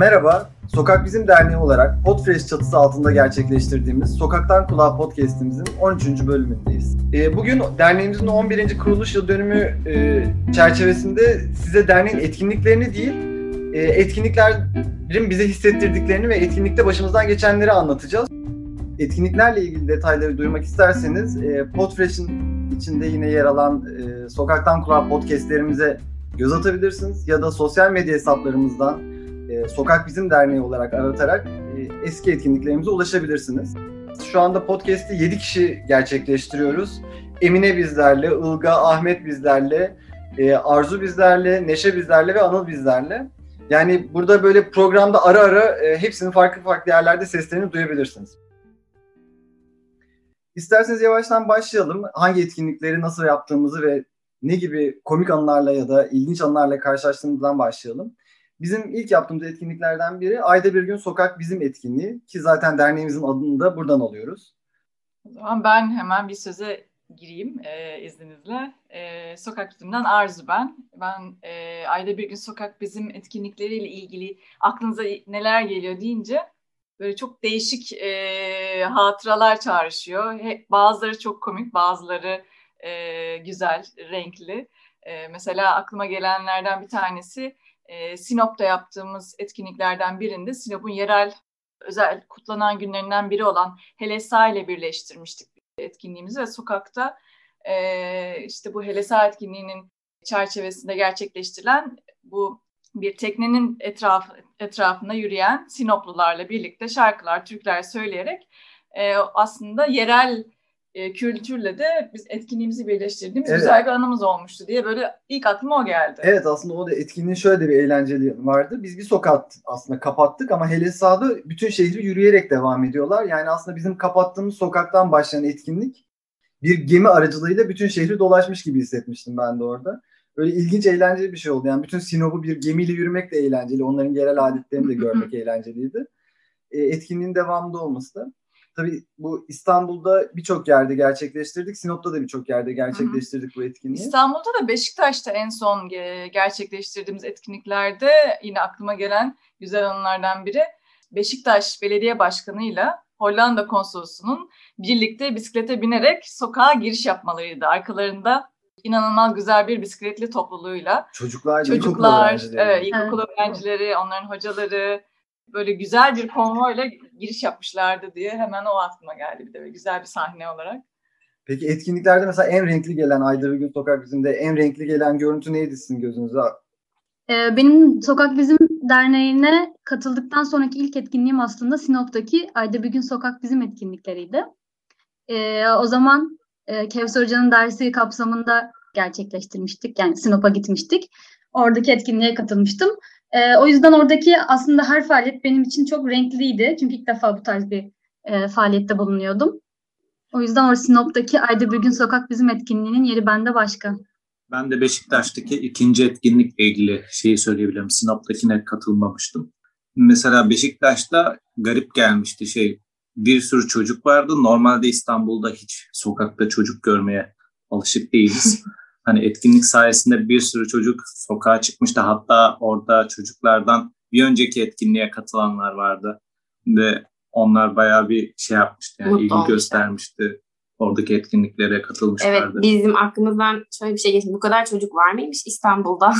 Merhaba, Sokak Bizim Derneği olarak Podfresh çatısı altında gerçekleştirdiğimiz Sokaktan Kulağa podcastimizin 13. bölümündeyiz. E, bugün derneğimizin 11. kuruluş yıl dönümü e, çerçevesinde size derneğin etkinliklerini değil, e, etkinliklerin bize hissettirdiklerini ve etkinlikte başımızdan geçenleri anlatacağız. Etkinliklerle ilgili detayları duymak isterseniz e, Podfresh'in içinde yine yer alan Sokaktan Kulağa podcastlerimize göz atabilirsiniz ya da sosyal medya hesaplarımızdan e, Sokak Bizim Derneği olarak aratarak e, eski etkinliklerimize ulaşabilirsiniz. Şu anda podcast'i 7 kişi gerçekleştiriyoruz. Emine bizlerle, Ilga, Ahmet bizlerle, e, Arzu bizlerle, Neşe bizlerle ve Anıl bizlerle. Yani burada böyle programda ara ara e, hepsinin farklı farklı yerlerde seslerini duyabilirsiniz. İsterseniz yavaştan başlayalım. Hangi etkinlikleri nasıl yaptığımızı ve ne gibi komik anılarla ya da ilginç anılarla karşılaştığımızdan başlayalım. Bizim ilk yaptığımız etkinliklerden biri ayda bir gün sokak bizim etkinliği ki zaten derneğimizin adını da buradan alıyoruz. O zaman ben hemen bir söze gireyim e, izninizle. E, sokak bizimden Arzu ben. Ben e, ayda bir gün sokak bizim etkinlikleriyle ilgili aklınıza neler geliyor deyince böyle çok değişik e, hatıralar çağrışıyor. He, bazıları çok komik, bazıları e, güzel, renkli. E, mesela aklıma gelenlerden bir tanesi e, Sinop'ta yaptığımız etkinliklerden birinde Sinop'un yerel özel kutlanan günlerinden biri olan Helesa ile birleştirmiştik etkinliğimizi ve sokakta e, işte bu Helesa etkinliğinin çerçevesinde gerçekleştirilen bu bir teknenin etraf, etrafında yürüyen Sinoplularla birlikte şarkılar, türküler söyleyerek e, aslında yerel e, kültürle de biz etkinliğimizi birleştirdiğimiz evet. güzel bir anımız olmuştu diye böyle ilk aklıma o geldi. Evet aslında o da etkinliğin şöyle bir eğlenceli yanı vardı. Biz bir sokak aslında kapattık ama hele sağda bütün şehri yürüyerek devam ediyorlar. Yani aslında bizim kapattığımız sokaktan başlayan etkinlik bir gemi aracılığıyla bütün şehri dolaşmış gibi hissetmiştim ben de orada. Böyle ilginç eğlenceli bir şey oldu. Yani bütün Sinop'u bir gemiyle yürümek de eğlenceli. Onların yerel adetlerini de görmek eğlenceliydi. E, etkinliğin devamında olması da. Tabii bu İstanbul'da birçok yerde gerçekleştirdik. Sinop'ta da birçok yerde gerçekleştirdik Hı-hı. bu etkinliği. İstanbul'da da Beşiktaş'ta en son gerçekleştirdiğimiz etkinliklerde yine aklıma gelen güzel anılardan biri Beşiktaş Belediye Başkanı'yla Hollanda konsolosunun birlikte bisiklete binerek sokağa giriş yapmalarıydı. Arkalarında inanılmaz güzel bir bisikletli topluluğuyla. Çocuklar, çocuklar, ilkokul öğrencileri. Evet, ilkokul öğrencileri, onların hocaları, böyle güzel bir konvoyla giriş yapmışlardı diye hemen o aklıma geldi bir de güzel bir sahne olarak. Peki etkinliklerde mesela en renkli gelen Ayda Bir Gün Sokak Bizim'de en renkli gelen görüntü neydi sizin gözünüze? Ee, benim Sokak Bizim Derneği'ne katıldıktan sonraki ilk etkinliğim aslında Sinop'taki Ayda Bir Gün Sokak Bizim etkinlikleriydi. Ee, o zaman e, Kevser Hoca'nın dersi kapsamında gerçekleştirmiştik. Yani Sinop'a gitmiştik. Oradaki etkinliğe katılmıştım. E, o yüzden oradaki aslında her faaliyet benim için çok renkliydi. Çünkü ilk defa bu tarz bir e, faaliyette bulunuyordum. O yüzden o Sinop'taki Ayda Bir Gün Sokak Bizim etkinliğinin yeri bende başka. Ben de Beşiktaş'taki ikinci etkinlikle ilgili şeyi söyleyebilirim. Sinop'takine katılmamıştım. Mesela Beşiktaş'ta garip gelmişti şey. Bir sürü çocuk vardı. Normalde İstanbul'da hiç sokakta çocuk görmeye alışık değiliz. Hani etkinlik sayesinde bir sürü çocuk sokağa çıkmıştı. Hatta orada çocuklardan bir önceki etkinliğe katılanlar vardı. Ve onlar bayağı bir şey yapmıştı. Yani ilgi göstermişti. Oradaki etkinliklere katılmışlardı. Evet bizim aklımızdan şöyle bir şey geçti. Bu kadar çocuk var mıymış İstanbul'da?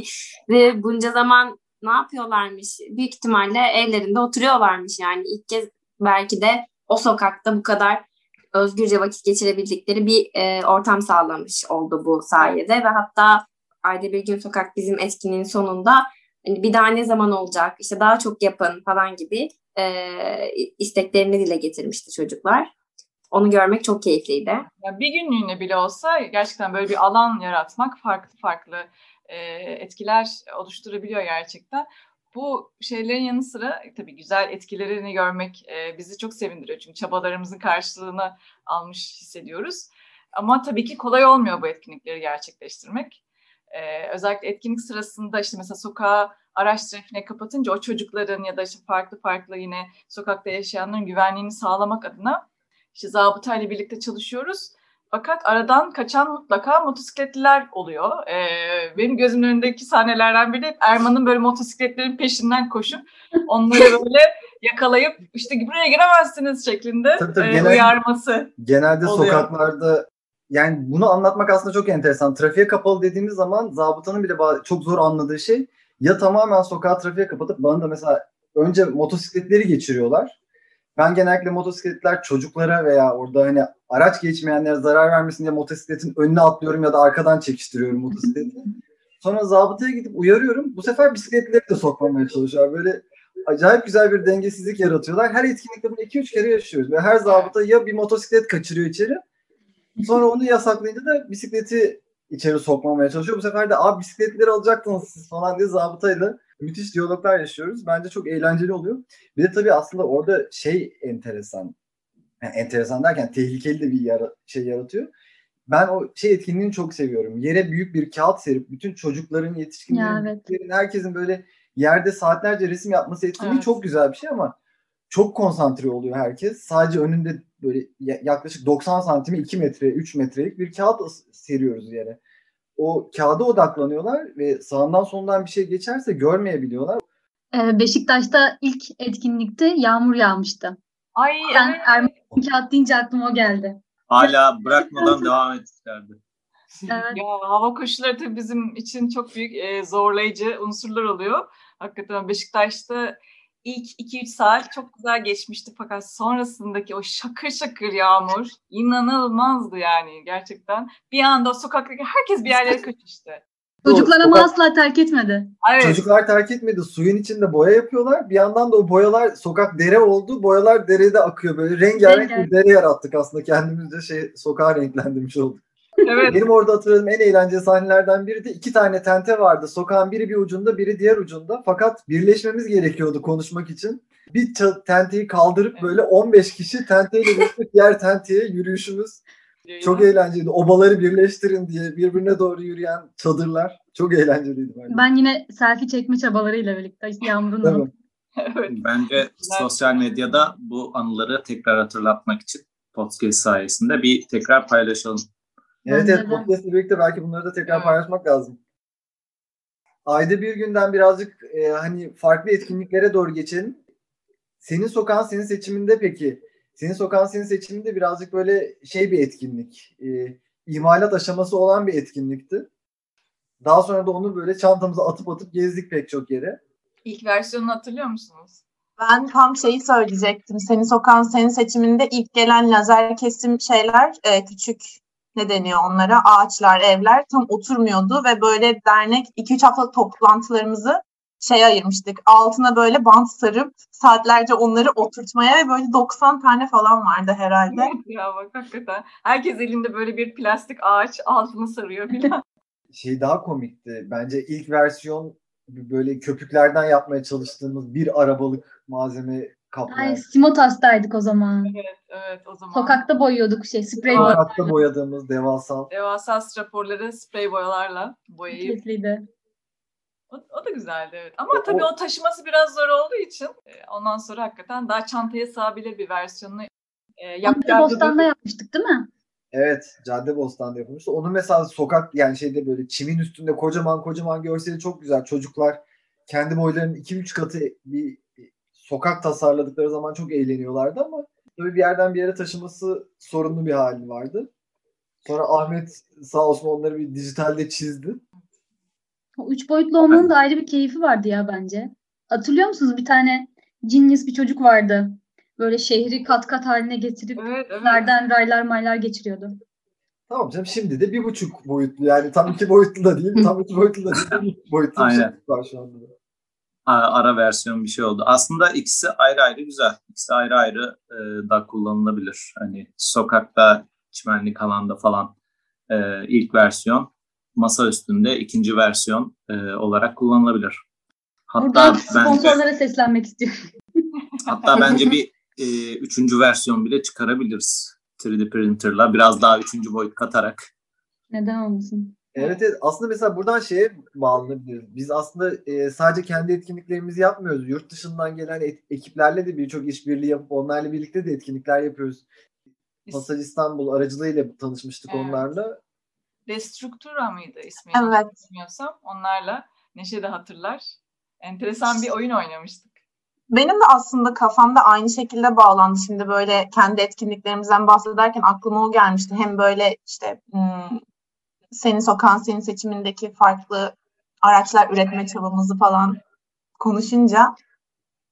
Ve bunca zaman ne yapıyorlarmış? Büyük ihtimalle evlerinde oturuyorlarmış yani. ilk kez belki de o sokakta bu kadar özgürce vakit geçirebildikleri bir e, ortam sağlamış oldu bu sayede ve hatta ayda bir gün sokak bizim etkinliğin sonunda hani bir daha ne zaman olacak işte daha çok yapın falan gibi e, isteklerini dile getirmişti çocuklar. Onu görmek çok keyifliydi. Ya bir günlüğüne bile olsa gerçekten böyle bir alan yaratmak farklı farklı e, etkiler oluşturabiliyor gerçekten bu şeylerin yanı sıra tabii güzel etkilerini görmek e, bizi çok sevindiriyor. Çünkü çabalarımızın karşılığını almış hissediyoruz. Ama tabii ki kolay olmuyor bu etkinlikleri gerçekleştirmek. E, özellikle etkinlik sırasında işte mesela sokağa araç trafiğine kapatınca o çocukların ya da işte farklı farklı yine sokakta yaşayanların güvenliğini sağlamak adına işte zabıtayla birlikte çalışıyoruz. Fakat aradan kaçan mutlaka motosikletliler oluyor. Ee, benim gözümün önündeki sahnelerden biri Erman'ın böyle motosikletlerin peşinden koşup onları böyle yakalayıp işte buraya giremezsiniz şeklinde Tabii tabii, e, genel- uyarması. Genelde Oluyor. sokaklarda yani bunu anlatmak aslında çok enteresan. Trafiğe kapalı dediğimiz zaman zabıtanın bile çok zor anladığı şey ya tamamen sokağı trafiğe kapatıp bana da mesela önce motosikletleri geçiriyorlar. Ben genellikle motosikletler çocuklara veya orada hani araç geçmeyenlere zarar vermesin diye motosikletin önüne atlıyorum ya da arkadan çekiştiriyorum motosikleti. Sonra zabıtaya gidip uyarıyorum. Bu sefer bisikletleri de sokmamaya çalışıyorlar. Böyle acayip güzel bir dengesizlik yaratıyorlar. Her etkinlikte bunu 2-3 kere yaşıyoruz. Ve her zabıta ya bir motosiklet kaçırıyor içeri Sonra onu yasaklayınca da bisikleti içeri sokmamaya çalışıyor. Bu sefer de abi bisikletleri alacaktınız siz falan diye zabıtayla müthiş diyaloglar yaşıyoruz. Bence çok eğlenceli oluyor. Bir de tabii aslında orada şey enteresan. Yani enteresan derken tehlikeli de bir yara- şey yaratıyor. Ben o şey etkinliğini çok seviyorum. Yere büyük bir kağıt serip bütün çocukların, yetişkinlerin, Ya, evet. herkesin böyle yerde saatlerce resim yapması etkinliği Evet. çok güzel bir şey ama çok konsantre oluyor herkes. Sadece önünde böyle ya- yaklaşık 90 santime 2 metre, 3 metrelik bir kağıt seriyoruz yere. O kağıda odaklanıyorlar ve sağından solundan bir şey geçerse görmeyebiliyorlar. Ee, Beşiktaş'ta ilk etkinlikte yağmur yağmıştı. Ay Ben evet. Erman kağıt deyince aklıma o geldi. Hala bırakmadan devam etmişlerdi. Evet. Ya hava koşulları tabii bizim için çok büyük e, zorlayıcı unsurlar oluyor. Hakikaten Beşiktaş'ta ilk 2-3 saat çok güzel geçmişti fakat sonrasındaki o şakır şakır yağmur inanılmazdı yani gerçekten. Bir anda sokaktaki herkes bir yerlere kaçıştı. Çocuklar ama asla terk etmedi. Evet. Çocuklar terk etmedi. Suyun içinde boya yapıyorlar. Bir yandan da o boyalar sokak dere oldu. Boyalar derede akıyor. Böyle rengarenk Rengarenk. bir dere yarattık aslında. Kendimizce şey sokağı renklendirmiş olduk. Evet. Benim orada hatırladığım en eğlenceli sahnelerden biri de iki tane tente vardı. Sokağın biri bir ucunda, biri diğer ucunda. Fakat birleşmemiz gerekiyordu konuşmak için. Bir tenteyi kaldırıp böyle 15 kişi tenteyle birlikte diğer tenteye yürüyüşümüz çok eğlenceliydi. Obaları birleştirin diye birbirine doğru yürüyen çadırlar. Çok eğlenceliydi bence. Ben yine selfie çekme çabalarıyla birlikte yağmurun Değil altında. mi? evet. Bence sosyal medyada bu anıları tekrar hatırlatmak için podcast sayesinde bir tekrar paylaşalım. Evet evet de. podcast'le birlikte belki bunları da tekrar paylaşmak lazım. Ayda bir günden birazcık e, hani farklı etkinliklere doğru geçelim. Senin sokağın senin seçiminde peki? Senin sokağın senin seçiminde birazcık böyle şey bir etkinlik. E, imalat aşaması olan bir etkinlikti. Daha sonra da onu böyle çantamıza atıp atıp gezdik pek çok yere. İlk versiyonunu hatırlıyor musunuz? Ben tam şeyi söyleyecektim. Senin sokağın senin seçiminde ilk gelen lazer kesim şeyler e, küçük ne deniyor onlara ağaçlar, evler tam oturmuyordu ve böyle dernek 2-3 haftalık toplantılarımızı şey ayırmıştık. Altına böyle bant sarıp saatlerce onları oturtmaya ve böyle 90 tane falan vardı herhalde. Evet ya bak hakikaten. Herkes elinde böyle bir plastik ağaç altını sarıyor filan. Şey daha komikti. Bence ilk versiyon böyle köpüklerden yapmaya çalıştığımız bir arabalık malzeme kaplayan. Ay Simotas'taydık o zaman. evet, evet o zaman. Sokakta boyuyorduk şey sprey Aa, boya. Sokakta boyadığımız devasa Devasa raporları sprey boyalarla boyayıp. Keyifliydi. O, o da güzeldi evet. Ama tabii o taşıması biraz zor olduğu için e, ondan sonra hakikaten daha çantaya sığabilir bir versiyonunu e, yapacağız. Bostan'da yapmıştık değil mi? Evet, Caddebostan'da yapılmıştı. Onun mesela sokak yani şeyde böyle çimin üstünde kocaman kocaman görseli çok güzel. Çocuklar kendi boylarının 2-3 katı bir sokak tasarladıkları zaman çok eğleniyorlardı ama tabii bir yerden bir yere taşıması sorunlu bir hali vardı. Sonra Ahmet sağ olsun onları bir dijitalde çizdi. O üç boyutlu olmanın da ayrı bir keyfi vardı ya bence. Hatırlıyor musunuz bir tane genius bir çocuk vardı. Böyle şehri kat kat haline getirip Evet evet. nereden raylar maylar geçiriyordu. Tamam canım şimdi de bir buçuk boyutlu yani tam iki boyutlu da değil tam iki boyutlu da değil. Boyutlu bir Aynen. şey var şu anda. Ara versiyon bir şey oldu. Aslında ikisi ayrı ayrı güzel. İkisi ayrı ayrı e, da kullanılabilir. Hani sokakta, çimenlik alanda falan e, ilk versiyon, masa üstünde ikinci versiyon e, olarak kullanılabilir. Hatta Buradan bence, sponsorlara seslenmek istiyorum. hatta bence bir e, üçüncü versiyon bile çıkarabiliriz. 3D printerla biraz daha üçüncü boyut katarak. Neden olmasın? Evet, evet. Aslında mesela buradan şeye bağlanabiliriz. Biz aslında e, sadece kendi etkinliklerimizi yapmıyoruz. Yurt dışından gelen et- ekiplerle de birçok işbirliği yapıp onlarla birlikte de etkinlikler yapıyoruz. Pasaj İstanbul aracılığıyla tanışmıştık Evet. onlarla. Destruktura mıydı ismi? Evet. Bilmiyorsam onlarla Neşe de hatırlar. Enteresan bir oyun oynamıştık. Benim de aslında kafamda aynı şekilde bağlandı. Şimdi böyle kendi etkinliklerimizden bahsederken aklıma o gelmişti. Hem böyle işte senin sokağın senin seçimindeki farklı araçlar üretme çabamızı falan konuşunca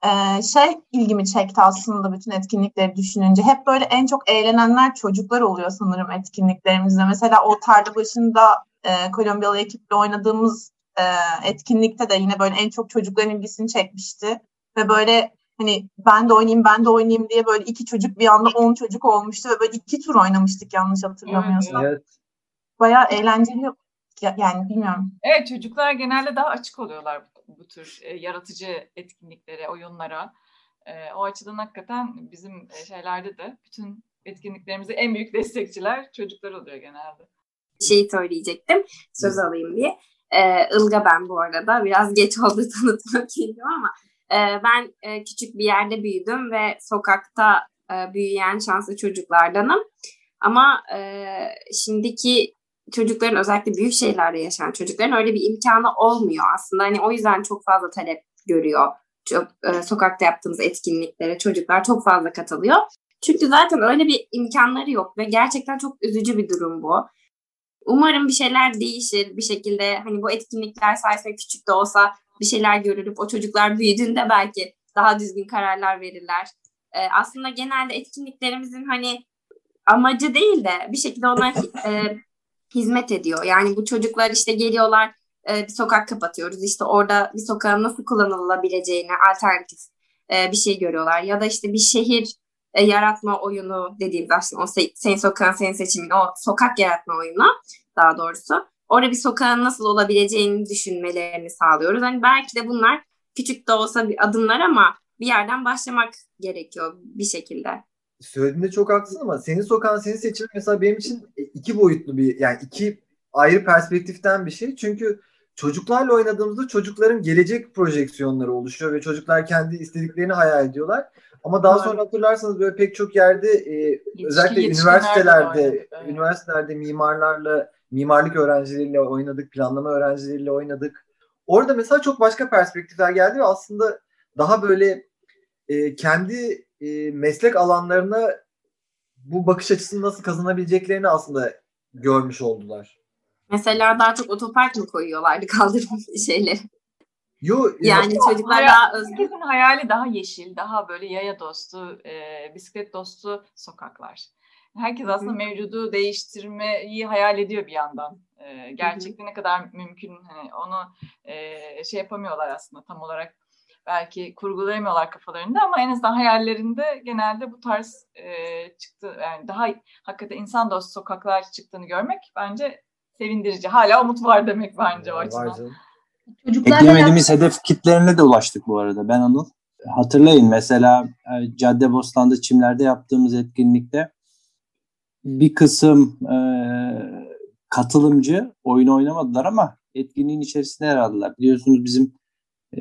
e, şey ilgimi çekti aslında bütün etkinlikleri düşününce. Hep böyle en çok eğlenenler çocuklar oluyor sanırım etkinliklerimizde. Mesela o tarla başında e, Kolombiyalı ekiple oynadığımız e, etkinlikte de yine böyle en çok çocukların ilgisini çekmişti. Ve böyle hani ben de oynayayım ben de oynayayım diye böyle iki çocuk bir anda on çocuk olmuştu ve böyle iki tur oynamıştık yanlış hatırlamıyorsam. Evet. Bayağı eğlenceli ya- yani bilmiyorum. Evet çocuklar genelde daha açık oluyorlar bu, bu tür e, yaratıcı etkinliklere, oyunlara. E, o açıdan hakikaten bizim e, şeylerde de bütün etkinliklerimizde en büyük destekçiler çocuklar oluyor genelde. şey söyleyecektim. Söz alayım diye. Ee, Ilga ben bu arada. Biraz geç oldu tanıtmak geliyor ama e, ben e, küçük bir yerde büyüdüm ve sokakta e, büyüyen şanslı çocuklardanım. Ama e, şimdiki çocukların özellikle büyük şehirlerde yaşayan çocukların öyle bir imkanı olmuyor aslında. Hani o yüzden çok fazla talep görüyor. Çok, e, sokakta yaptığımız etkinliklere çocuklar çok fazla katılıyor. Çünkü zaten öyle bir imkanları yok ve gerçekten çok üzücü bir durum bu. Umarım bir şeyler değişir bir şekilde hani bu etkinlikler sayesinde küçük de olsa bir şeyler görülüp o çocuklar büyüdüğünde belki daha düzgün kararlar verirler. Ee, aslında genelde etkinliklerimizin hani amacı değil de bir şekilde ona e, hizmet ediyor. Yani bu çocuklar işte geliyorlar e, bir sokak kapatıyoruz işte orada bir sokağın nasıl kullanılabileceğini alternatif e, bir şey görüyorlar ya da işte bir şehir e, yaratma oyunu dediğimiz aslında o se- senin sokağın senin seçimin o sokak yaratma oyunu daha doğrusu. Orada bir sokağın nasıl olabileceğini düşünmelerini sağlıyoruz. Hani belki de bunlar küçük de olsa bir adımlar ama bir yerden başlamak gerekiyor bir şekilde. Söylediğinde çok haklısın ama senin sokağın senin seçimin mesela benim için iki boyutlu bir yani iki ayrı perspektiften bir şey. Çünkü çocuklarla oynadığımızda çocukların gelecek projeksiyonları oluşuyor ve çocuklar kendi istediklerini hayal ediyorlar. Ama daha sonra hatırlarsanız böyle pek çok yerde e, özellikle üniversitelerde evet. üniversitelerde mimarlarla mimarlık öğrencileriyle oynadık, planlama öğrencileriyle oynadık. Orada mesela çok başka perspektifler geldi ve aslında daha böyle e, kendi e, meslek alanlarına bu bakış açısını nasıl kazanabileceklerini aslında görmüş oldular. Mesela daha çok otopark mı koyuyorlardı kaldırım şeyleri? Yo, Yani ya- çocuklar hayal- daha özgür. Herkesin hayali daha yeşil, daha böyle yaya dostu, e, bisiklet dostu sokaklar. Herkes aslında Hı. mevcudu değiştirmeyi hayal ediyor bir yandan. E, gerçekten ne kadar mümkün hani onu e, şey yapamıyorlar aslında tam olarak belki kurgulayamıyorlar kafalarında ama en azından hayallerinde genelde bu tarz e, çıktı yani daha hakikaten insan dostu sokaklar çıktığını görmek bence sevindirici. Hala umut var demek bence o açıdan. canım. Çocuklarla Beklemediğimiz hedef kitlerine de ulaştık bu arada. Ben Anıl. Hatırlayın mesela e, Caddebostan'da çimlerde yaptığımız etkinlikte bir kısım e, katılımcı oyun oynamadılar ama etkinliğin içerisinde yer aldılar. Biliyorsunuz bizim e,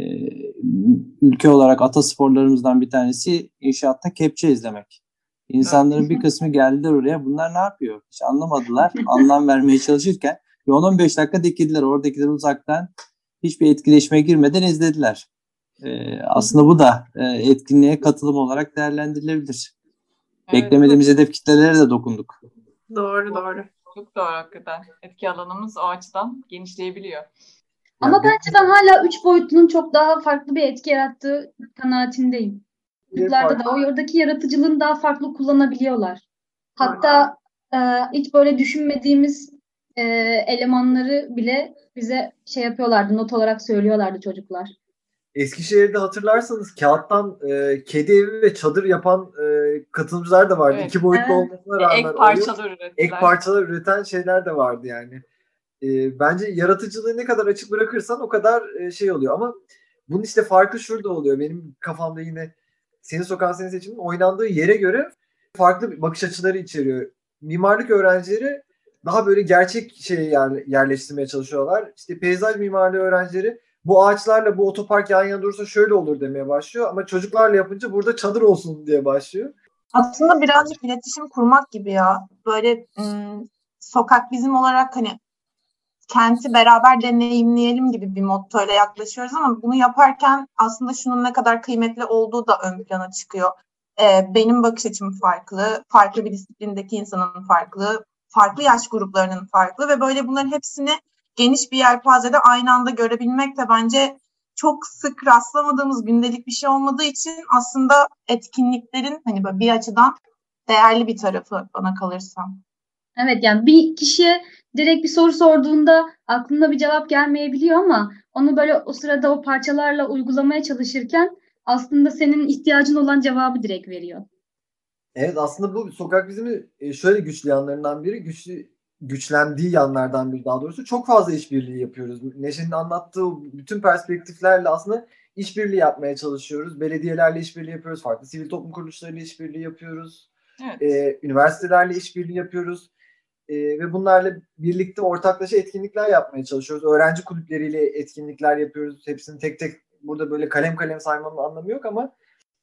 ülke olarak atasporlarımızdan bir tanesi inşaatta kepçe izlemek. İnsanların bir kısmı geldiler oraya. Bunlar ne yapıyor? Hiç anlamadılar. Anlam vermeye çalışırken ve 10-15 dakika dikildiler. Oradakiler uzaktan hiçbir etkileşime girmeden izlediler. Ee, aslında bu da e, etkinliğe katılım olarak değerlendirilebilir. Evet, Beklemediğimiz hedef kitlelere de dokunduk. Doğru doğru. Çok doğru hakikaten. Etki alanımız o açıdan genişleyebiliyor. Ama Yani bence ben hala üç boyutlunun çok daha farklı bir etki yarattığı kanaatindeyim. Da o oradaki yaratıcılığını daha farklı kullanabiliyorlar. Hatta e, hiç böyle düşünmediğimiz e, elemanları bile bize şey yapıyorlardı, not olarak söylüyorlardı çocuklar. Eskişehir'de hatırlarsanız kağıttan e, kedi evi ve çadır yapan e, katılımcılar da vardı. Evet. İki boyutlu Evet. olmasına rağmen ek parçalar ürettiler. ek parçalar üreten şeyler de vardı yani. E, bence yaratıcılığı ne kadar açık bırakırsan o kadar e, şey oluyor ama bunun işte farkı şurada oluyor. Benim kafamda yine senin sokağın senin seçimin oynandığı yere göre farklı bakış açıları içeriyor. Mimarlık öğrencileri daha böyle gerçek şeye yer- yerleştirmeye çalışıyorlar. İşte peyzaj mimarlığı öğrencileri bu ağaçlarla bu otopark yan yana durursa şöyle olur demeye başlıyor ama çocuklarla yapınca burada çadır olsun diye başlıyor. Aslında birazcık iletişim kurmak gibi ya. Böyle ım, sokak bizim olarak hani kenti beraber deneyimleyelim gibi bir mottoyla yaklaşıyoruz ama bunu yaparken aslında şunun ne kadar kıymetli olduğu da ön plana çıkıyor. Ee, benim bakış açım farklı, farklı bir disiplindeki insanın farklı, farklı yaş gruplarının farklı ve böyle bunların hepsini geniş bir yelpazede aynı anda görebilmek de bence çok sık rastlamadığımız gündelik bir şey olmadığı için aslında etkinliklerin hani bir açıdan değerli bir tarafı bana kalırsa. Evet yani bir kişiye direkt bir soru sorduğunda aklına bir cevap gelmeyebiliyor ama onu böyle o sırada o parçalarla uygulamaya çalışırken aslında senin ihtiyacın olan cevabı direkt veriyor. Evet aslında bu sokak bizimi e, şöyle güçlü yanlarından biri güçlü güçlendiği yanlardan biri daha doğrusu çok fazla işbirliği yapıyoruz. Neşe'nin anlattığı bütün perspektiflerle aslında işbirliği yapmaya çalışıyoruz. Belediyelerle işbirliği yapıyoruz. Farklı sivil toplum kuruluşlarıyla işbirliği yapıyoruz. Evet. Ee, üniversitelerle işbirliği yapıyoruz. Ee, ve bunlarla birlikte ortaklaşa etkinlikler yapmaya çalışıyoruz. Öğrenci kulüpleriyle etkinlikler yapıyoruz. Hepsini tek tek burada böyle kalem kalem saymanın anlamı yok ama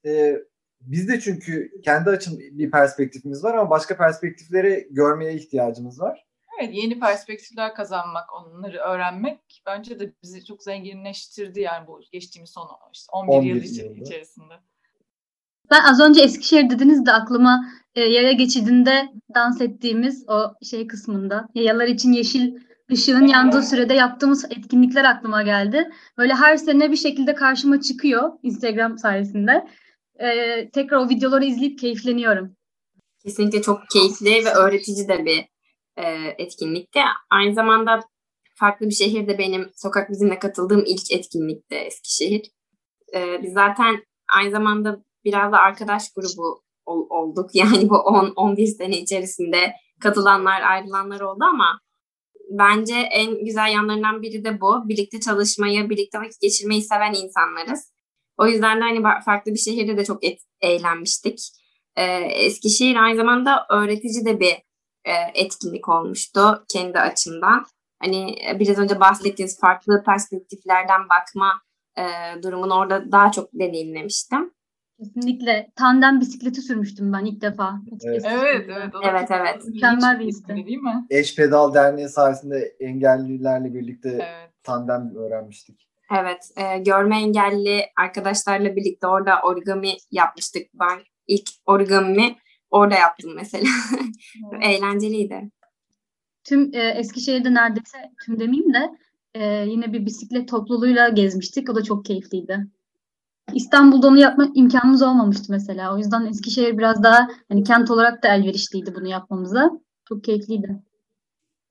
e, biz de çünkü kendi açım bir perspektifimiz var ama başka perspektifleri görmeye ihtiyacımız var. Evet, yeni perspektifler kazanmak, onları öğrenmek bence de bizi çok zenginleştirdi yani bu geçtiğimiz son işte 11, 11 yıl yılda. Ben az önce Eskişehir dediniz de aklıma e, yaya geçidinde dans ettiğimiz o şey kısmında yayalar için yeşil ışığın yandığı sürede yaptığımız etkinlikler aklıma geldi. Böyle her sene bir şekilde karşıma çıkıyor Instagram sayesinde. E, tekrar o videoları izleyip keyifleniyorum. Kesinlikle çok keyifli ve öğretici de bir e, etkinlikti. Aynı zamanda farklı bir şehirde benim sokak bizimle katıldığım ilk etkinlikti Eskişehir. E, biz zaten aynı zamanda biraz da arkadaş grubu ol- olduk. Yani bu 10-11 sene içerisinde katılanlar, ayrılanlar oldu ama bence en güzel yanlarından biri de bu. Birlikte çalışmayı, birlikte vakit geçirmeyi seven insanlarız. O yüzden de hani farklı bir şehirde de çok et- eğlenmiştik. Ee, Eskişehir aynı zamanda öğretici de bir e, etkinlik olmuştu kendi açımdan. Hani e, biraz önce bahsettiğiniz farklı perspektiflerden bakma e, durumunu orada daha çok deneyimlemiştim. Kesinlikle tandem bisikleti sürmüştüm ben ilk defa. Evet. Evet, evet. Evet, evet. Mükemmel bir histi. değil mi? Eş Pedal Derneği sayesinde engellilerle birlikte Evet. tandem öğrenmiştik. Evet, e, görme engelli arkadaşlarla birlikte orada origami yapmıştık. Ben ilk origami orada yaptım mesela. Eğlenceliydi. Tüm e, Eskişehir'de neredeyse tüm demeyeyim de e, yine bir bisiklet topluluğuyla gezmiştik. O da çok keyifliydi. İstanbul'da onu yapma imkanımız olmamıştı mesela. O yüzden Eskişehir biraz daha hani kent olarak da elverişliydi bunu yapmamıza. Çok keyifliydi.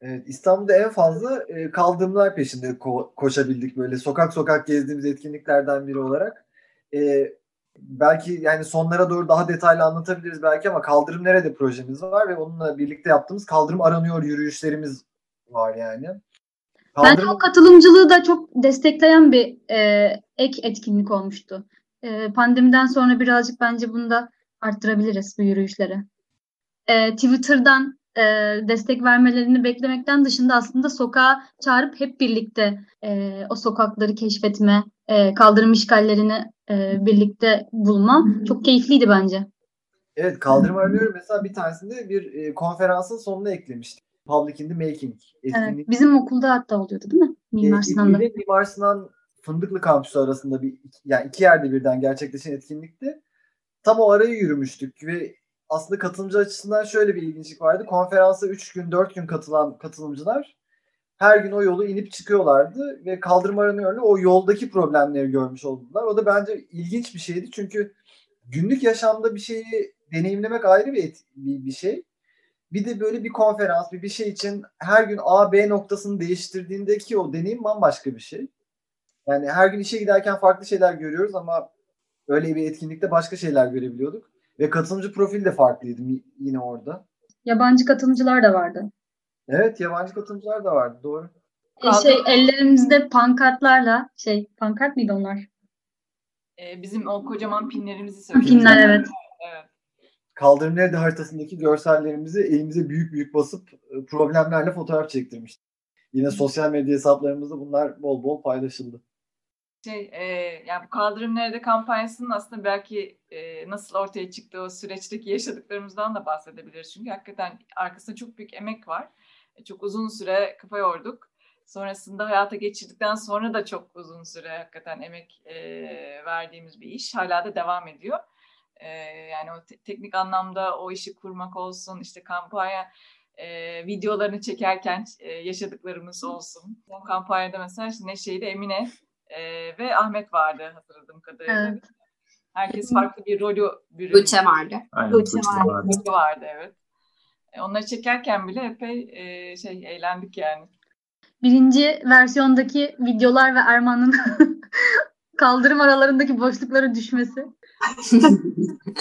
Evet, İstanbul'da en fazla e, kaldırımlar peşinde ko- koşabildik böyle sokak sokak gezdiğimiz etkinliklerden biri olarak. E, belki yani sonlara doğru daha detaylı anlatabiliriz belki ama Kaldırım Nerede projemiz var ve onunla birlikte yaptığımız Kaldırım Aranıyor yürüyüşlerimiz var yani. Bence o katılımcılığı da çok destekleyen bir e, ek etkinlik olmuştu. E, pandemiden sonra birazcık bence bunu da arttırabiliriz bu yürüyüşleri. E, Twitter'dan e, destek vermelerini beklemekten dışında aslında sokağa çağırıp hep birlikte e, o sokakları keşfetme, e, kaldırım işgallerini e, birlikte bulma çok keyifliydi bence. Evet Kaldırım Aranıyor mesela bir tanesinde bir e, konferansın sonuna eklemiştik. Public in the Making Evet, etkinlik. bizim okulda hatta oluyordu değil mi? Mimar E, Sinan'da. İzmir'de Mimar Sinan Fındıklı kampüsü arasında bir yani iki yerde birden gerçekleşen etkinlikti. Tam o arayı yürümüştük ve aslında katılımcı açısından şöyle bir ilginçlik vardı. Konferansa 3 gün 4 gün katılan katılımcılar her gün o yolu inip çıkıyorlardı ve kaldırım aranıyorla o yoldaki problemleri görmüş oldular. O da bence ilginç bir şeydi çünkü günlük yaşamda bir şeyi deneyimlemek ayrı bir, et- bir, bir şey. Bir de böyle bir konferans, bir bir şey için her gün A, B noktasını değiştirdiğindeki o deneyim bambaşka bir şey. Yani her gün işe giderken farklı şeyler görüyoruz ama öyle bir etkinlikte başka şeyler görebiliyorduk. Ve katılımcı profil de farklıydı yine orada. Yabancı katılımcılar da vardı. Evet yabancı katılımcılar da vardı doğru. E, şey ellerimizde pankartlarla şey pankart mıydı onlar? E, bizim o kocaman pinlerimizi söylüyoruz. Pinler evet. Evet. Kaldırım nerede haritasındaki görsellerimizi elimize büyük büyük basıp e, problemlerle fotoğraf çektirmiştik. Yine sosyal medya hesaplarımızda bunlar bol bol paylaşıldı. Şey, e, yani bu kaldırım nerede kampanyasının aslında belki e, nasıl ortaya çıktığı o süreçteki yaşadıklarımızdan da bahsedebiliriz. Çünkü hakikaten arkasında çok büyük emek var. E, çok uzun süre kafa yorduk. Sonrasında hayata geçirdikten sonra da çok uzun süre hakikaten emek e, verdiğimiz bir iş. Hala da devam ediyor. E, yani o te- teknik anlamda o işi kurmak olsun, işte kampanya e, videolarını çekerken e, yaşadıklarımız olsun. Bu kampanyada mesela işte Neşe'yi Emine e, ve Ahmet vardı hatırladığım kadarıyla. Evet. Herkes farklı bir rolü büründü. Tuğçe vardı. Aynen, Tuğçe vardı. vardı. Vardı evet. E, onları çekerken bile epey e, şey eğlendik yani. Birinci versiyondaki videolar ve Erman'ın kaldırım aralarındaki boşluklara düşmesi.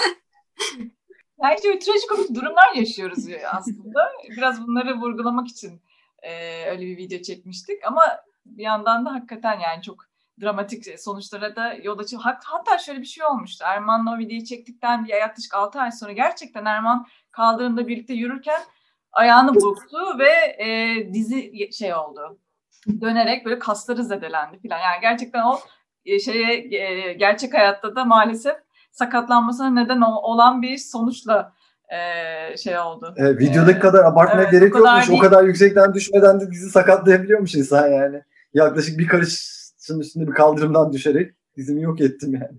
Yani işte böyle trajikomik durumlar yaşıyoruz ya aslında. Biraz bunları vurgulamak için e, öyle bir video çekmiştik. Ama bir yandan da hakikaten yani çok dramatik sonuçlara da yol açıyor. Hat- Hatta şöyle bir şey olmuştu. Erman'la o videoyu çektikten yaklaşık 6 ay sonra gerçekten Erman kaldırımda birlikte yürürken ayağını burktu ve e, dizi şey oldu. Dönerek böyle kasları zedelendi falan. Yani gerçekten o e, şeye e, gerçek hayatta da maalesef sakatlanmasına neden ol- olan bir sonuçla e, şey oldu. E, videodaki kadar abartmaya evet, gerek o kadar yokmuş. O değil. kadar yüksekten düşmeden de dizi sakatlayabiliyormuş insan yani. Yaklaşık bir karışın üstünde bir kaldırımdan düşerek dizimi yok ettim yani.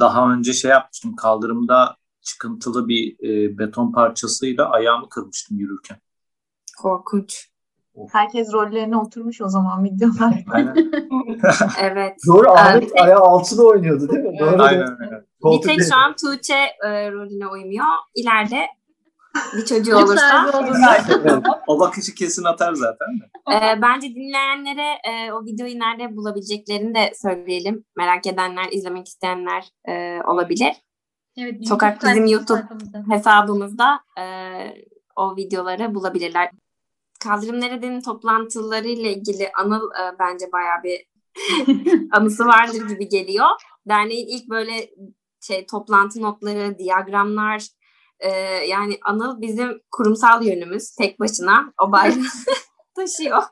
Daha önce şey yapmıştım kaldırımda çıkıntılı bir e, beton parçasıyla ayağımı kırmıştım yürürken. Korkunç. Herkes rollerine oturmuş o zaman videolar. Evet. Doğru Ahmet Evet. ayağı alçıda oynuyordu değil mi? Evet. Doğru. Aynen öyle. Bir tek şu an Tuğçe e, rolüne uymuyor. İleride bir çocuğu olursa. O bakışı kesin atar zaten de. e, bence dinleyenlere e, o videoyu nerede bulabileceklerini de söyleyelim. Merak edenler, izlemek isteyenler e, olabilir. Evet, Sokak bizim YouTube sayfamızda. hesabımızda e, o videoları bulabilirler. Kaldırım Nerede'nin toplantıları ile ilgili Anıl e, bence bayağı bir anısı vardır gibi geliyor. Derneğin ilk böyle şey toplantı notları, diyagramlar e, yani Anıl bizim kurumsal yönümüz tek başına o bayrağı taşıyor.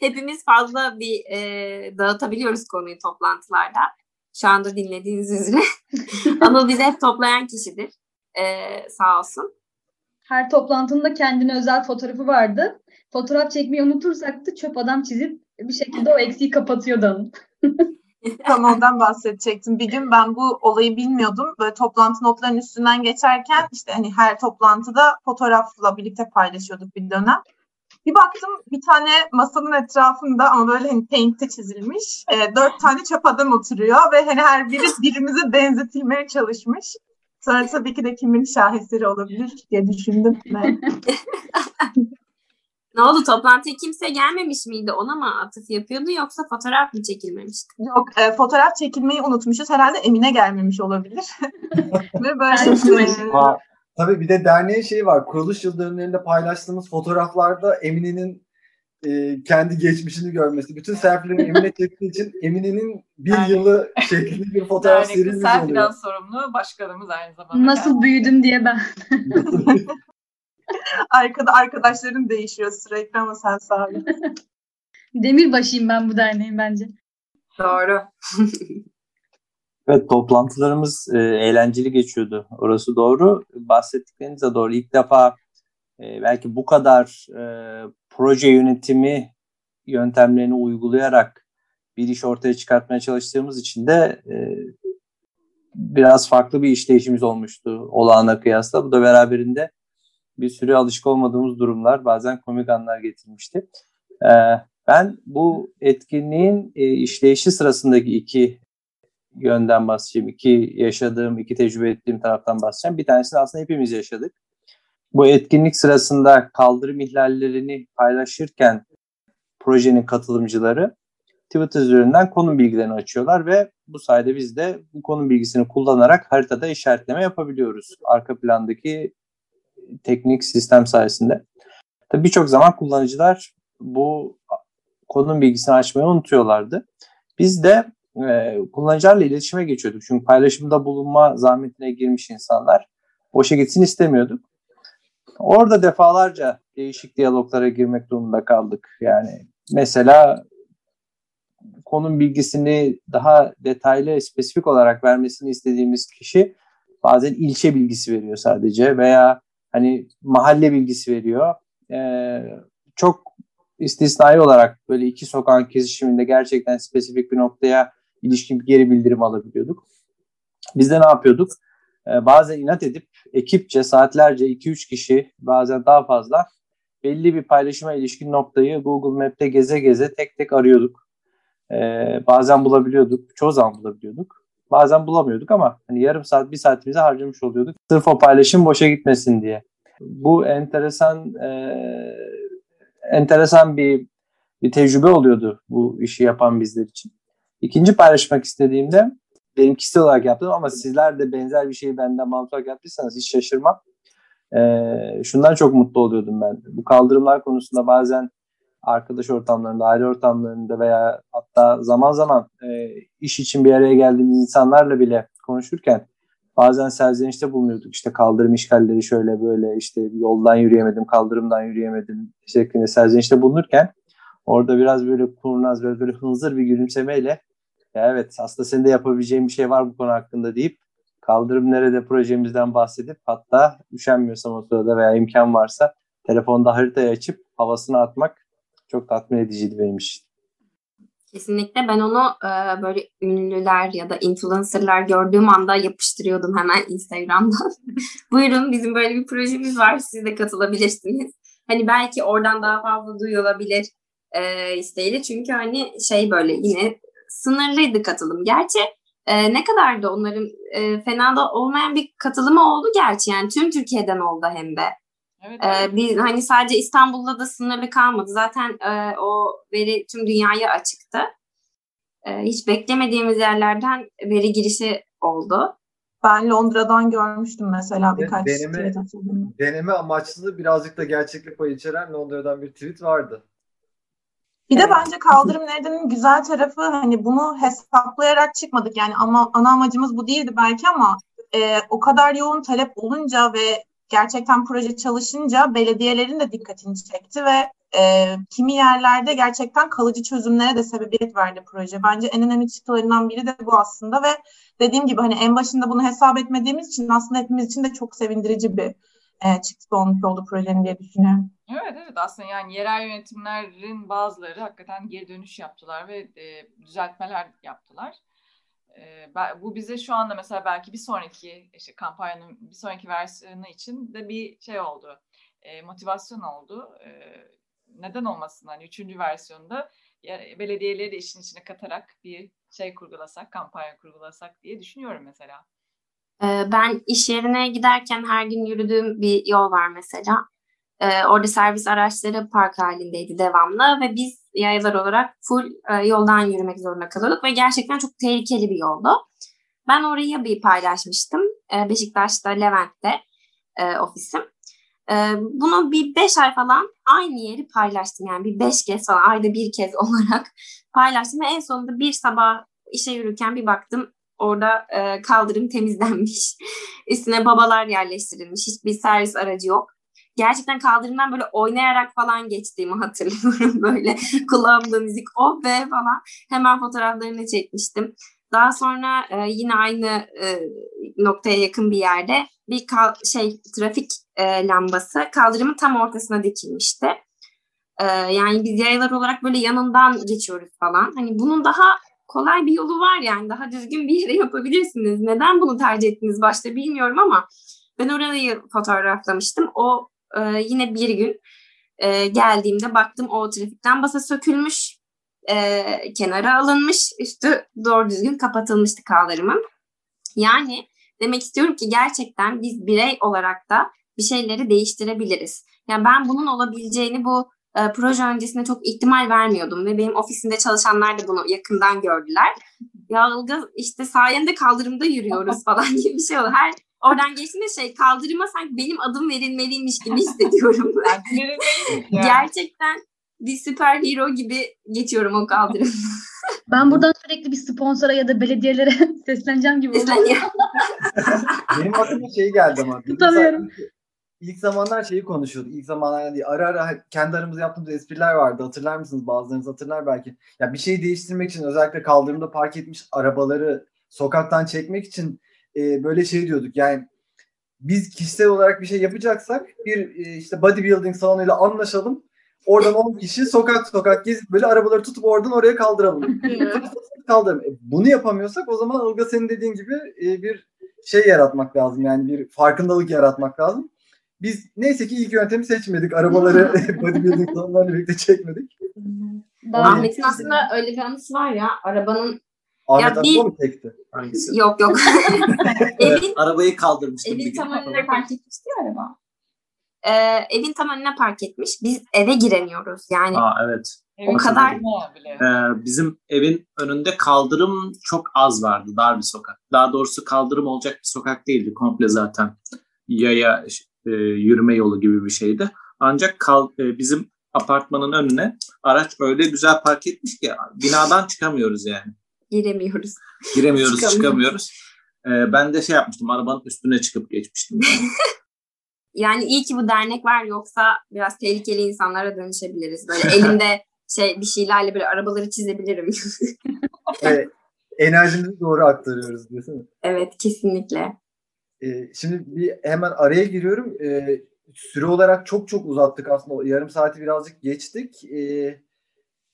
Hepimiz fazla bir e, dağıtabiliyoruz konuyu toplantılarda. Şu anda dinlediğiniz üzere. Anıl bizi hep toplayan kişidir. E, sağ olsun. Her toplantının da kendine özel fotoğrafı vardı. Fotoğraf çekmeyi unutursak da çöp adam çizip bir şekilde o eksiği kapatıyordu. Tam ondan bahsedecektim. Bir gün ben bu olayı bilmiyordum. Böyle toplantı notlarının üstünden geçerken işte hani her toplantıda fotoğrafla birlikte paylaşıyorduk bir dönem. Bir baktım bir tane masanın etrafında ama böyle hani paint'te çizilmiş. e, dört tane çöp adam oturuyor ve hani her biri birimize benzetilmeye çalışmış. Sonra tabii ki de kimin şaheseri olabilir diye düşündüm. Ve Ne oldu toplantıya kimse gelmemiş miydi? Ona mı atıf yapıyordu yoksa fotoğraf mı çekilmemişti? Yok e, fotoğraf çekilmeyi unutmuşuz. Herhalde Emine gelmemiş olabilir. ve böyle Ha, tabii bir de derneğin şeyi var. Kuruluş yıl dönümlerinde paylaştığımız fotoğraflarda Emine'nin e, kendi geçmişini görmesi. Bütün selfie'lerini Emine çektiği için Emine'nin bir Yani- yılı şeklinde bir fotoğraf Dernekte serimiz selfie'den oluyor. sorumlu başkanımız aynı zamanda. Nasıl büyüdüm diye ben. arkada arkadaşların değişiyor sürekli ama sen sabit. Demirbaşıyım ben bu derneğin bence. Doğru. Evet toplantılarımız e, eğlenceli geçiyordu. Orası doğru. Bahsettikleriniz de doğru. İlk defa e, belki bu kadar e, proje yönetimi yöntemlerini uygulayarak bir iş ortaya çıkartmaya çalıştığımız için de e, biraz farklı bir işleyişimiz olmuştu olağana kıyasla. Bu da beraberinde bir sürü alışık olmadığımız durumlar, bazen komik anlar getirmişti. E, ben bu etkinliğin e, işleyişi sırasındaki iki yönden bahsedeceğim. İki yaşadığım, iki tecrübe ettiğim taraftan bahsedeceğim. Bir tanesini aslında hepimiz yaşadık. Bu etkinlik sırasında kaldırım ihlallerini paylaşırken projenin katılımcıları Twitter üzerinden konum bilgilerini açıyorlar ve bu sayede biz de bu konum bilgisini kullanarak haritada işaretleme yapabiliyoruz. Arka plandaki teknik sistem sayesinde. Tabii birçok zaman kullanıcılar bu konum bilgisini açmayı unutuyorlardı. Biz de e, kullanıcılarla iletişime geçiyorduk. Çünkü paylaşımda bulunma zahmetine girmiş insanlar boşa gitsin istemiyorduk. Orada defalarca değişik diyaloglara girmek durumunda kaldık. Yani mesela konum bilgisini daha detaylı, spesifik olarak vermesini istediğimiz kişi bazen ilçe bilgisi veriyor sadece veya hani mahalle bilgisi veriyor. Ee, çok istisnai olarak böyle iki sokağın kesişiminde gerçekten spesifik bir noktaya ilişkin bir geri bildirim alabiliyorduk. Biz de ne yapıyorduk? Ee, bazen inat edip ekipçe saatlerce 2-3 kişi bazen daha fazla belli bir paylaşıma ilişkin noktayı Google Map'te geze geze tek tek arıyorduk. Ee, bazen bulabiliyorduk, çoğu zaman bulabiliyorduk. Bazen bulamıyorduk ama hani yarım saat, bir saatimizi harcamış oluyorduk. Sırf o paylaşım boşa gitmesin diye. Bu enteresan e, enteresan bir bir tecrübe oluyordu bu işi yapan bizler için. İkinci paylaşmak istediğimde benim kişisel olarak yaptım ama sizler de benzer bir şeyi benden mantık yaptıysanız hiç şaşırmam. Ee, şundan çok mutlu oluyordum ben. Bu kaldırımlar konusunda bazen arkadaş ortamlarında, aile ortamlarında veya hatta zaman zaman e, iş için bir araya geldiğimiz insanlarla bile konuşurken bazen serzenişte bulunuyorduk. İşte kaldırım işgalleri şöyle böyle işte yoldan yürüyemedim, kaldırımdan yürüyemedim şeklinde serzenişte bulunurken orada biraz böyle kurnaz böyle, böyle hınzır bir gülümsemeyle ya evet aslında senin de yapabileceğin bir şey var bu konu hakkında deyip kaldırım nerede projemizden bahsedip hatta üşenmiyorsam o sırada veya imkan varsa telefonda haritayı açıp havasını atmak çok tatmin ediciydi benim için. Kesinlikle ben onu e, böyle ünlüler ya da influencerlar gördüğüm anda yapıştırıyordum hemen Instagram'dan. Buyurun bizim böyle bir projemiz var siz de katılabilirsiniz. Hani belki oradan daha fazla duyulabilir e, isteğiyle. Çünkü hani şey böyle yine sınırlıydı katılım. Gerçi e, ne kadar da onların e, fena da olmayan bir katılımı oldu gerçi. Yani tüm Türkiye'den oldu hem de. Evet, Ee, biz hani sadece İstanbul'da da sınırlı kalmadı. Zaten e, o veri tüm dünyaya açıktı. E, hiç beklemediğimiz yerlerden veri girişi oldu. Ben Londra'dan görmüştüm mesela birkaç deneme, tweet Deneme amaçlı birazcık da gerçeklik payı içeren Londra'dan bir tweet vardı. Bir de bence kaldırım neredenin güzel tarafı hani bunu hesaplayarak çıkmadık. Yani ama ana amacımız bu değildi belki ama e, o kadar yoğun talep olunca ve gerçekten proje çalışınca belediyelerin de dikkatini çekti ve e, kimi yerlerde gerçekten kalıcı çözümlere de sebebiyet verdi proje. Bence en önemli çıktılarından biri de bu aslında ve dediğim gibi hani en başında bunu hesap etmediğimiz için aslında hepimiz için de çok sevindirici bir e, çıktı olmuş oldu projenin diye düşünüyorum. Evet evet aslında yani yerel yönetimlerin bazıları hakikaten geri dönüş yaptılar ve e, düzeltmeler yaptılar. E, bu bize şu anda mesela belki bir sonraki işte kampanyanın bir sonraki versiyonu için de bir şey oldu. E, motivasyon oldu. E, neden olmasın hani üçüncü versiyonda belediyeleri de işin içine katarak bir şey kurgulasak, kampanya kurgulasak diye düşünüyorum mesela. Ben iş yerine giderken her gün yürüdüğüm bir yol var mesela. E, orada servis araçları park halindeydi devamlı ve biz yaylar olarak full e, yoldan yürümek zorunda kalıyorduk ve gerçekten çok tehlikeli bir yoldu. Ben orayı bir paylaşmıştım. E, Beşiktaş'ta Levent'te e, ofisim. E, bunu bir beş ay falan aynı yeri paylaştım. Yani bir beş kez falan ayda bir kez olarak paylaştım ve en sonunda bir sabah işe yürürken bir baktım orada e, kaldırım temizlenmiş. Üstüne babalar yerleştirilmiş. Hiçbir servis aracı yok gerçekten kaldırımdan böyle oynayarak falan geçtiğimi hatırlıyorum. böyle kulağımda müzik oh be falan. Hemen fotoğraflarını çekmiştim. Daha sonra e, yine aynı e, noktaya yakın bir yerde bir kal- şey trafik e, lambası kaldırımın tam ortasına dikilmişti. E, yani biz yaylar olarak böyle yanından geçiyoruz falan. Hani bunun daha kolay bir yolu var yani daha düzgün bir yere yapabilirsiniz. Neden bunu tercih ettiniz başta bilmiyorum ama ben orayı fotoğraflamıştım. O e, yine bir gün e, geldiğimde baktım o trafikten basa sökülmüş, e, kenara alınmış, üstü doğru düzgün kapatılmıştı kaldırımın. Yani demek istiyorum ki gerçekten biz birey olarak da bir şeyleri değiştirebiliriz. Yani ben bunun olabileceğini bu e, proje öncesinde çok ihtimal vermiyordum ve benim ofisimde çalışanlar da bunu yakından gördüler. Ya Ilgaz işte sayende kaldırımda yürüyoruz falan gibi bir şey oldu. Her oradan geçtiğinde şey kaldırıma sanki benim adım verilmeliymiş gibi hissediyorum. Gerçekten bir süper hero gibi geçiyorum o kaldırım. Ben buradan sürekli bir sponsora ya da belediyelere sesleneceğim gibi oldu. Benim aklıma şey geldi ama. Tutamıyorum. ilk zamanlar şeyi konuşuyorduk. İlk zamanlar değil. Ara ara kendi aramızda yaptığımız espriler vardı. Hatırlar mısınız? Bazılarınız hatırlar belki. Ya bir şeyi değiştirmek için özellikle kaldırımda park etmiş arabaları sokaktan çekmek için e, böyle şey diyorduk. Yani biz kişisel olarak bir şey yapacaksak bir e, işte bodybuilding salonuyla anlaşalım. Oradan 10 kişi sokak sokak gezip böyle arabaları tutup oradan oraya kaldıralım. Kaldıralım. E, bunu yapamıyorsak o zaman Ilga senin dediğin gibi e, bir şey yaratmak lazım. Yani bir farkındalık yaratmak lazım. Biz neyse ki ilk yöntemi seçmedik. Arabaları bodybuilding salonlarıyla birlikte çekmedik. Ahmet'in aslında öyle bir anısı var ya. Arabanın Ahmet Ya bir... bir- mı çekti? Hangisi? yok yok. evin Arabayı kaldırmıştım. bir evin gün. tam önüne park etmişti ya araba. Ee, evin tam önüne park etmiş. Biz eve giremiyoruz. Yani Aa, evet. Evet, kadar-. Ee, bizim evin önünde kaldırım çok az vardı. Dar bir sokak. Daha doğrusu kaldırım olacak bir sokak değildi. Komple zaten yaya e, yürüme yolu gibi bir şeydi. Ancak kal, e, bizim apartmanın önüne araç öyle güzel park etmiş ki binadan çıkamıyoruz yani. Giremiyoruz. Giremiyoruz, Çıkamıyoruz. çıkamıyoruz. Ee, ben de şey yapmıştım. Arabanın üstüne çıkıp geçmiştim. Yani. İyi ki bu dernek var yoksa biraz tehlikeli insanlara dönüşebiliriz. Böyle elimde şey bir şeylerle böyle arabaları çizebilirim. E, enerjimizi doğru aktarıyoruz diyorsun. evet kesinlikle. E, şimdi bir hemen araya giriyorum. E, süre olarak çok çok uzattık aslında. Yarım saati birazcık geçtik. E,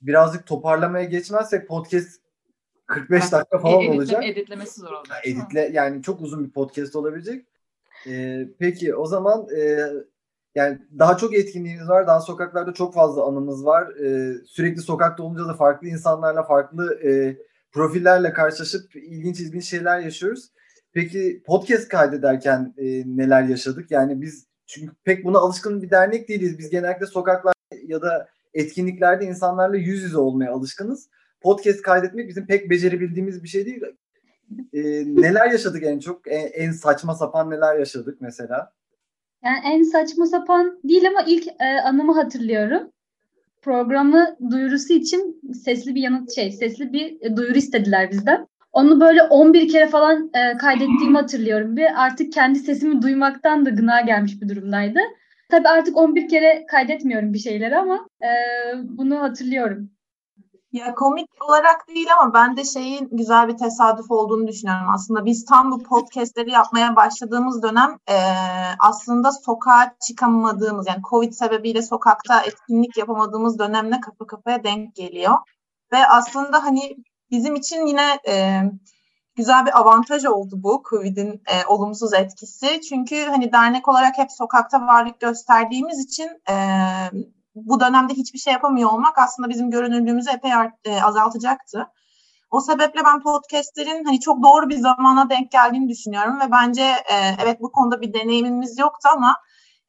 birazcık toparlamaya geçmezsek podcast 45 dakika falan Editle- olacak. Editlemesi zor olacak. editle yani çok uzun bir podcast olabilecek. Ee, peki o zaman e, yani daha çok etkinliğimiz var. Daha sokaklarda çok fazla anımız var. Ee, sürekli sokakta olunca da farklı insanlarla, farklı e, profillerle karşılaşıp ilginç ilginç şeyler yaşıyoruz. Peki podcast kaydederken e, neler yaşadık? Yani biz çünkü pek buna alışkın bir dernek değiliz. Biz genellikle sokaklar ya da etkinliklerde insanlarla yüz yüze olmaya alışkınız. Podcast kaydetmek bizim pek becerebildiğimiz bir şey değil. Ee, neler yaşadık en çok? En, en saçma sapan neler yaşadık mesela? Yani en saçma sapan değil ama ilk e, anımı hatırlıyorum. Programı duyurusu için sesli bir yanıt şey, sesli bir e, duyuru istediler bizden. Onu böyle 11 kere falan e, kaydettiğimi hatırlıyorum. Bir artık kendi sesimi duymaktan da gına gelmiş bir durumdaydı. Tabii artık 11 kere kaydetmiyorum bir şeyleri ama e, bunu hatırlıyorum. Ya komik olarak değil ama ben de şeyin güzel bir tesadüf olduğunu düşünüyorum aslında. Biz tam bu podcastleri yapmaya başladığımız dönem e, aslında sokağa çıkamadığımız yani Covid sebebiyle sokakta etkinlik yapamadığımız dönemle kafa kafaya denk geliyor. Ve aslında hani bizim için yine e, güzel bir avantaj oldu bu Covid'in e, olumsuz etkisi. Çünkü hani dernek olarak hep sokakta varlık gösterdiğimiz için e, bu dönemde hiçbir şey yapamıyor olmak aslında bizim görünürlüğümüzü epey e, azaltacaktı. O sebeple ben podcastlerin hani çok doğru bir zamana denk geldiğini düşünüyorum ve bence e, evet bu konuda bir deneyimimiz yoktu ama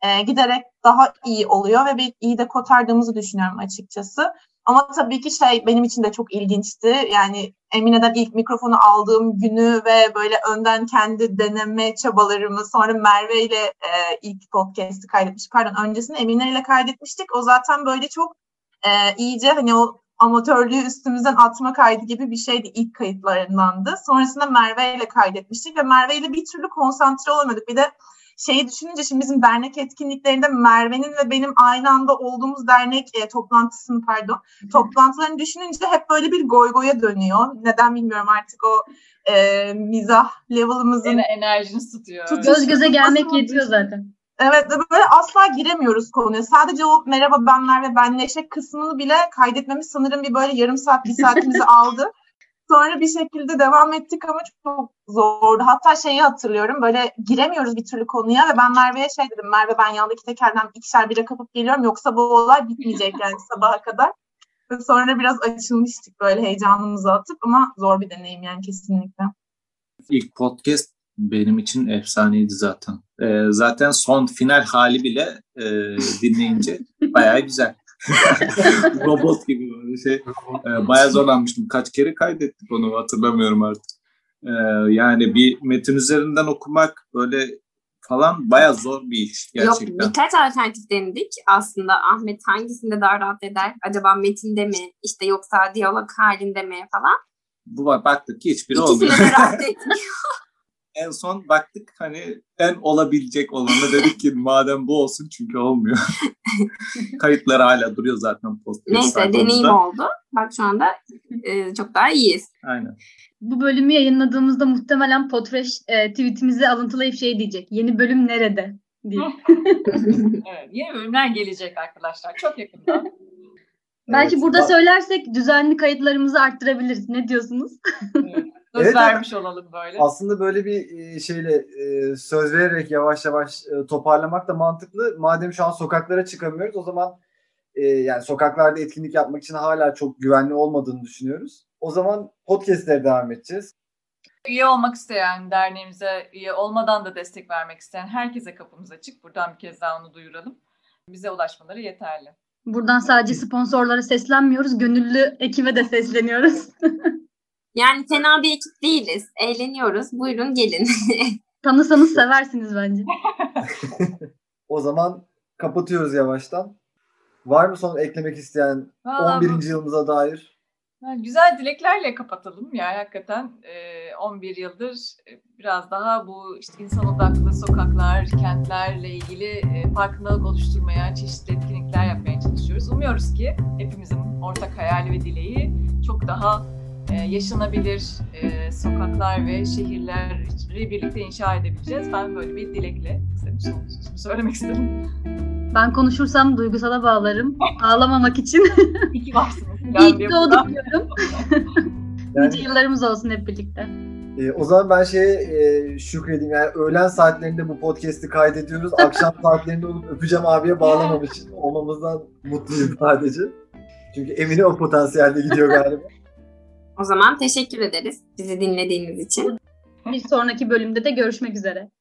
e, giderek daha iyi oluyor ve bir iyi de kotardığımızı düşünüyorum açıkçası. Ama tabii ki şey benim için de çok ilginçti. Yani Emine'den ilk mikrofonu aldığım günü ve böyle önden kendi deneme çabalarımı sonra Merve ile e, ilk podcast'i kaydetmiş. Pardon öncesini Emine ile kaydetmiştik. O zaten böyle çok e, iyice hani o amatörlüğü üstümüzden atma kaydı gibi bir şeydi ilk kayıtlarındandı. Sonrasında Merve ile kaydetmiştik ve Merve ile bir türlü konsantre olamadık. Bir de şeyi düşününce şimdi bizim dernek etkinliklerinde Merve'nin ve benim aynı anda olduğumuz dernek e, toplantısını pardon toplantılarını düşününce hep böyle bir goy goya dönüyor. Neden bilmiyorum artık o e, mizah level'ımızın Yine enerjiniz tutuyor. Tutuyor. Göz göze gelmek yetiyor zaten. Evet ve böyle asla giremiyoruz konuya. Sadece o merhaba benler ve benleşek kısmını bile kaydetmemiz sanırım bir böyle yarım saat bir saatimizi aldı. Sonra bir şekilde devam ettik ama çok zordu. Hatta şeyi hatırlıyorum böyle giremiyoruz bir türlü konuya ve ben Merve'ye şey dedim. Merve ben yandaki tekerden ikişer bire kapıp geliyorum yoksa bu olay bitmeyecek yani sabaha kadar. Ve sonra biraz açılmıştık böyle heyecanımızı atıp ama zor bir deneyim yani kesinlikle. İlk podcast benim için efsaneydi zaten. Ee, zaten son final hali bile e, dinleyince bayağı güzel. Robot gibi böyle şey. Ee, bayağı zorlanmıştım. Kaç kere kaydettik onu hatırlamıyorum artık. Ee, yani bir metin üzerinden okumak böyle falan bayağı zor bir iş gerçekten. Yok birkaç alternatif denedik. Aslında Ahmet hangisinde daha rahat eder? Acaba metinde mi? İşte yoksa diyalog halinde mi falan. Bu baktık ki hiçbiri İkisinde olmuyor. de rahat etmiyor. En son baktık hani en olabilecek olanı dedik ki madem bu olsun çünkü olmuyor. Kayıtlar hala duruyor zaten post Neyse deneyim oldu. Bak şu anda e, çok daha iyiyiz. Aynen. Bu bölümü yayınladığımızda muhtemelen Podfresh e, tweetimizi alıntılayıp şey diyecek. Yeni bölüm nerede? diye. evet, yeni bölümler gelecek arkadaşlar. Çok yakında. Belki Evet, burada bak- söylensek düzenli kayıtlarımızı arttırabiliriz. Ne diyorsunuz? Evet. Söz Evet, vermiş olalım böyle. Aslında böyle bir e, şeyle e, söz vererek yavaş yavaş e, toparlamak da mantıklı. Madem şu an sokaklara çıkamıyoruz o zaman yani sokaklarda etkinlik yapmak için hala çok güvenli olmadığını düşünüyoruz. O zaman podcastlere devam edeceğiz. Üye olmak isteyen, derneğimize üye olmadan da destek vermek isteyen herkese kapımız açık. Buradan bir kez daha onu duyuralım. Bize ulaşmaları yeterli. Buradan sadece sponsorlara seslenmiyoruz. Gönüllü ekibe de sesleniyoruz. Yani fena bir ekip değiliz. Eğleniyoruz. Buyurun gelin. Tanısanız seversiniz bence. O zaman kapatıyoruz yavaştan. Var mı son eklemek isteyen Vallahi 11. bu- yılımıza dair? Yani güzel dileklerle kapatalım. Yani hakikaten e, 11 yıldır e, biraz daha bu işte insan odaklı sokaklar, kentlerle ilgili e, farkındalık oluşturmaya, çeşitli etkinlikler yapmaya çalışıyoruz. Umuyoruz ki hepimizin ortak hayali ve dileği çok daha yaşanabilir e, sokaklar ve şehirleri birlikte inşa edebileceğiz. Ben böyle bir dilekle istedim söylemek istedim. Ben konuşursam duygusala bağlarım. Ağlamamak için. İyi ki varsınız. İyi ki doğduk diyorum. Yani, Nice yıllarımız olsun hep birlikte. e, o zaman ben şeye e, şükredeyim. Yani öğlen saatlerinde bu podcast'i kaydediyoruz. Akşam saatlerinde olup öpeceğim abiye bağlamamış olmamızdan mutluyum sadece. Çünkü Emine o potansiyelde gidiyor galiba. O zaman teşekkür ederiz bizi dinlediğiniz için. Bir sonraki bölümde de görüşmek üzere.